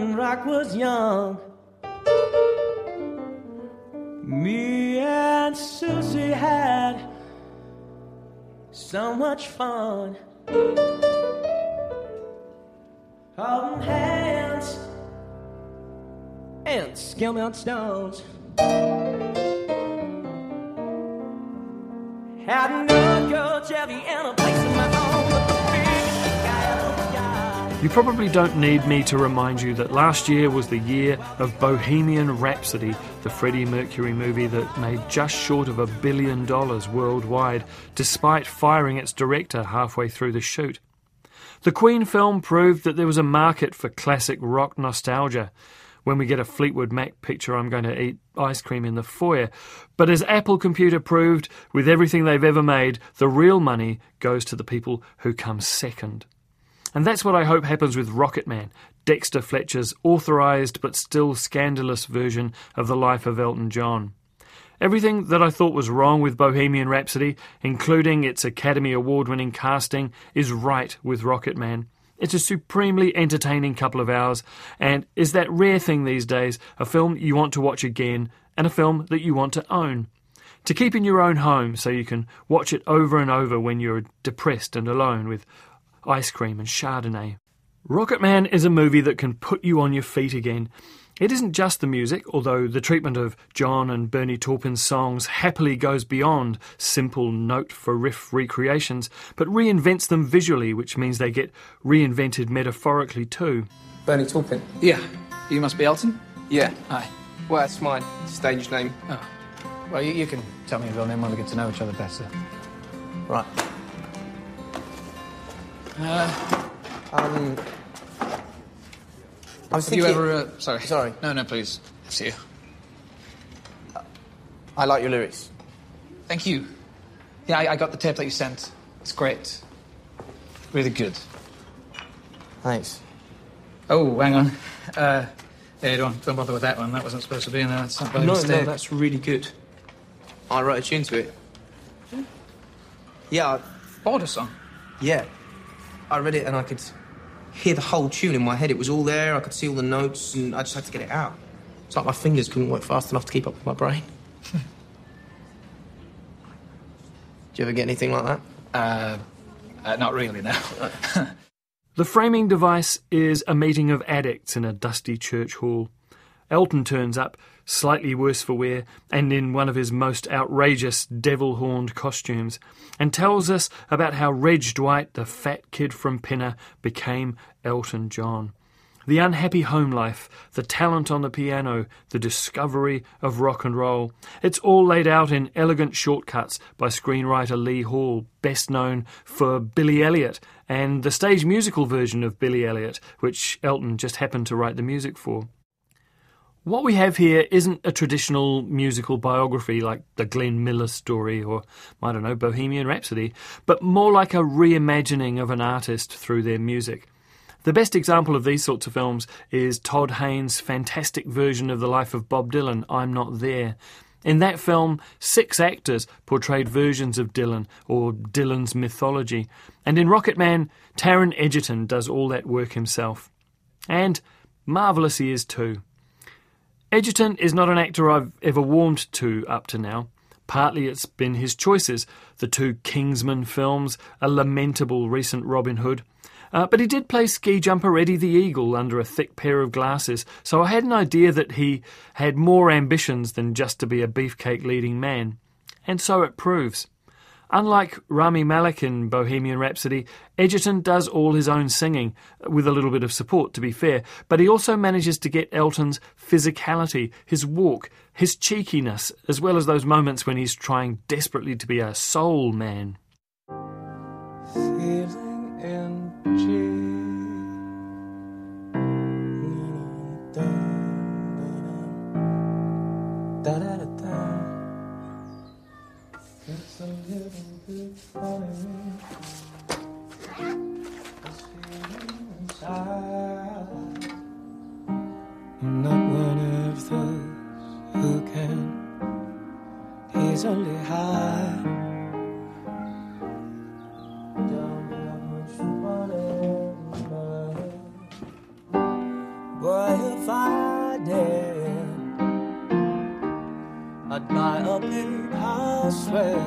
When rock was young. Me and Susie had so much fun. Holding hands and skimming on stones. Had no girl jelly and a You probably don't need me to remind you that last year was the year of Bohemian Rhapsody, the Freddie Mercury movie that made just short of a billion dollars worldwide, despite firing its director halfway through the shoot. The Queen film proved that there was a market for classic rock nostalgia. When we get a Fleetwood Mac picture, I'm going to eat ice cream in the foyer. But as Apple Computer proved, with everything they've ever made, the real money goes to the people who come second. And that's what I hope happens with Rocketman, Dexter Fletcher's authorised but still scandalous version of the life of Elton John. Everything that I thought was wrong with Bohemian Rhapsody, including its Academy Award winning casting, is right with Rocketman. It's a supremely entertaining couple of hours, and is that rare thing these days a film you want to watch again, and a film that you want to own. To keep in your own home so you can watch it over and over when you're depressed and alone with ice cream and Chardonnay. Rocketman is a movie that can put you on your feet again. It isn't just the music, although the treatment of John and Bernie Taupin's songs happily goes beyond simple note for riff recreations, but reinvents them visually, which means they get reinvented metaphorically too. Bernie Taupin. Yeah. You must be Elton? Yeah. Hi. Well, that's my stage name. Oh. Well, you, you can tell me your real name when we get to know each other better. Right. Uh, Um. I was have you ever... Uh, sorry. Sorry. No, no, please. See you. I like your lyrics. Thank you. Yeah, I, I got the tape that you sent. It's great. Really good. Thanks. Oh, hang on. Uh, yeah, don't, don't bother with that one. That wasn't supposed to be in there. It's not No, no, mistake. that's really good. I wrote a tune to it. Yeah, I- Border song. yeah. I read it and I could hear the whole tune in my head. It was all there. I could see all the notes, and I just had to get it out. It's like my fingers couldn't work fast enough to keep up with my brain. Do you ever get anything like that? Uh, uh, not really, no. The framing device is a meeting of addicts in a dusty church hall. Elton turns up, slightly worse for wear, and in one of his most outrageous devil horned costumes, and tells us about how Reg Dwight, the fat kid from Pinner, became Elton John. The unhappy home life, the talent on the piano, the discovery of rock and roll. It's all laid out in elegant shortcuts by screenwriter Lee Hall, best known for Billy Elliot and the stage musical version of Billy Elliot, which Elton just happened to write the music for. What we have here isn't a traditional musical biography like the Glenn Miller story or, I don't know, Bohemian Rhapsody, but more like a reimagining of an artist through their music. The best example of these sorts of films is Todd Haynes' fantastic version of the life of Bob Dylan, I'm Not There. In that film, six actors portrayed versions of Dylan or Dylan's mythology, and in Rocketman, Taron Egerton does all that work himself. And marvellous he is too. Egerton is not an actor I've ever warmed to up to now. Partly it's been his choices, the two Kingsman films, a lamentable recent Robin Hood. Uh, but he did play ski jumper Eddie the Eagle under a thick pair of glasses, so I had an idea that he had more ambitions than just to be a beefcake leading man. And so it proves. Unlike Rami Malek in Bohemian Rhapsody, Edgerton does all his own singing, with a little bit of support, to be fair, but he also manages to get Elton's physicality, his walk, his cheekiness, as well as those moments when he's trying desperately to be a soul man. I'm not one of those who can easily hide. Don't have much money, boy, if I did, I'd buy a big house where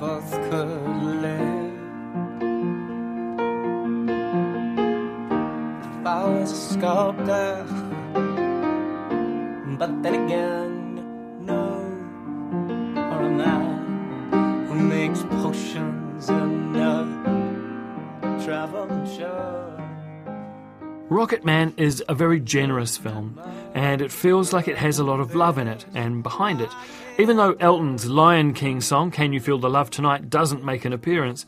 both could live. Sculptor, but then again, no, or a man who makes potions in a traveling show. Rocket Man is a very generous film, and it feels like it has a lot of love in it and behind it. Even though Elton's Lion King song, Can You Feel the Love Tonight, doesn't make an appearance,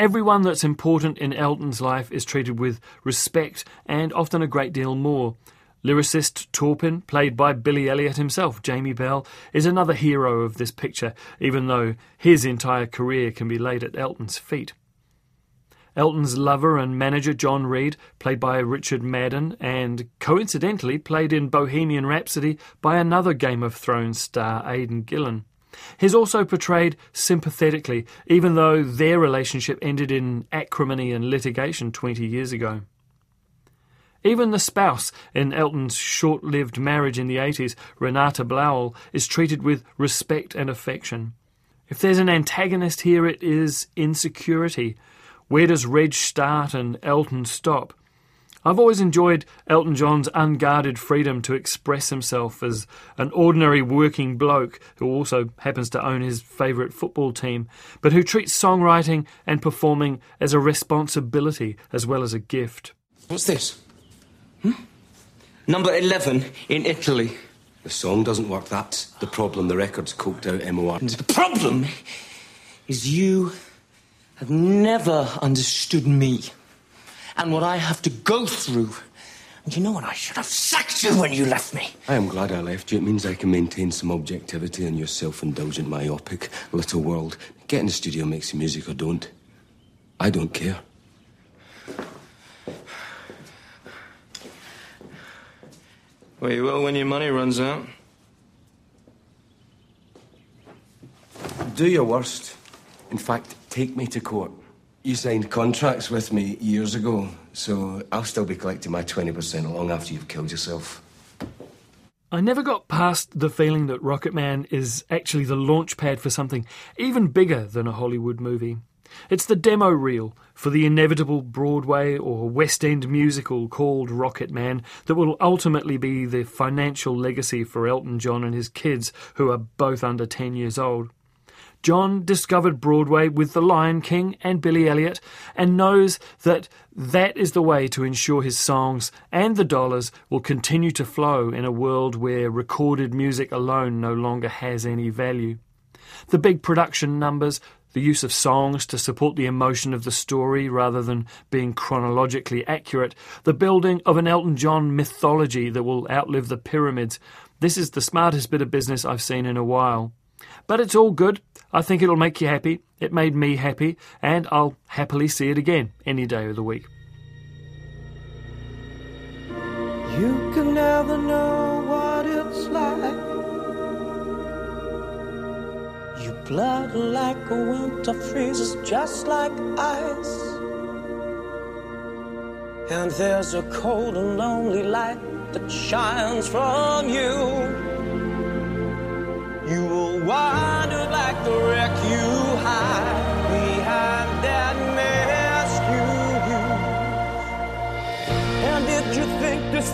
everyone that's important in Elton's life is treated with respect and often a great deal more. Lyricist Torpin, played by Billy Elliot himself, Jamie Bell, is another hero of this picture, even though his entire career can be laid at Elton's feet. Elton's lover and manager John Reed, played by Richard Madden, and coincidentally played in Bohemian Rhapsody by another Game of Thrones star, Aidan Gillen. He's also portrayed sympathetically, even though their relationship ended in acrimony and litigation 20 years ago. Even the spouse in Elton's short lived marriage in the 80s, Renata Blowell, is treated with respect and affection. If there's an antagonist here, it is insecurity. Where does Reg start and Elton stop? I've always enjoyed Elton John's unguarded freedom to express himself as an ordinary working bloke who also happens to own his favourite football team, but who treats songwriting and performing as a responsibility as well as a gift. What's this? Hmm? Number 11 in Italy. The song doesn't work. That's the problem. The record's coked out MOR. The problem is you have never understood me and what I have to go through. And you know what? I should have sacked you when you left me. I am glad I left you. It means I can maintain some objectivity in your self-indulgent, myopic little world. Get in the studio, make some music or don't. I don't care. Well, you will when your money runs out. Do your worst. In fact, take me to court. You signed contracts with me years ago, so I'll still be collecting my 20% long after you've killed yourself. I never got past the feeling that Rocket Man is actually the launch pad for something even bigger than a Hollywood movie. It's the demo reel for the inevitable Broadway or West End musical called Rocket Man that will ultimately be the financial legacy for Elton John and his kids, who are both under 10 years old. John discovered Broadway with The Lion King and Billy Elliot and knows that that is the way to ensure his songs and the dollars will continue to flow in a world where recorded music alone no longer has any value. The big production numbers, the use of songs to support the emotion of the story rather than being chronologically accurate, the building of an Elton John mythology that will outlive the pyramids. This is the smartest bit of business I've seen in a while. But it's all good. I think it'll make you happy. It made me happy, and I'll happily see it again any day of the week. You can never know what it's like. Your blood like a winter freezes just like ice. And there's a cold and lonely light that shines from you. You will wind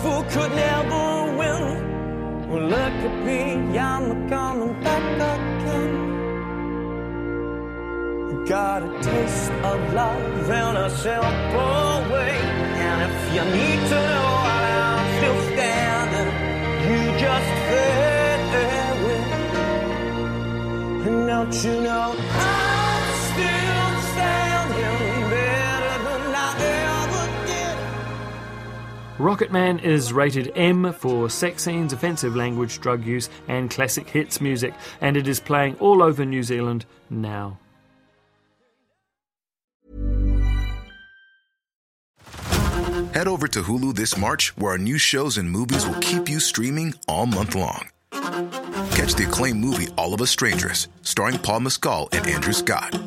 fool could never win? Well, look at me, I'm coming back again. got a taste of love in a simple way. And if you need to know while I'm still standing, you just fade away. And don't you know Rocketman is rated M for sex scenes, offensive language, drug use, and classic hits music, and it is playing all over New Zealand now. Head over to Hulu this March, where our new shows and movies will keep you streaming all month long. Catch the acclaimed movie All of Us Strangers, starring Paul Mescal and Andrew Scott.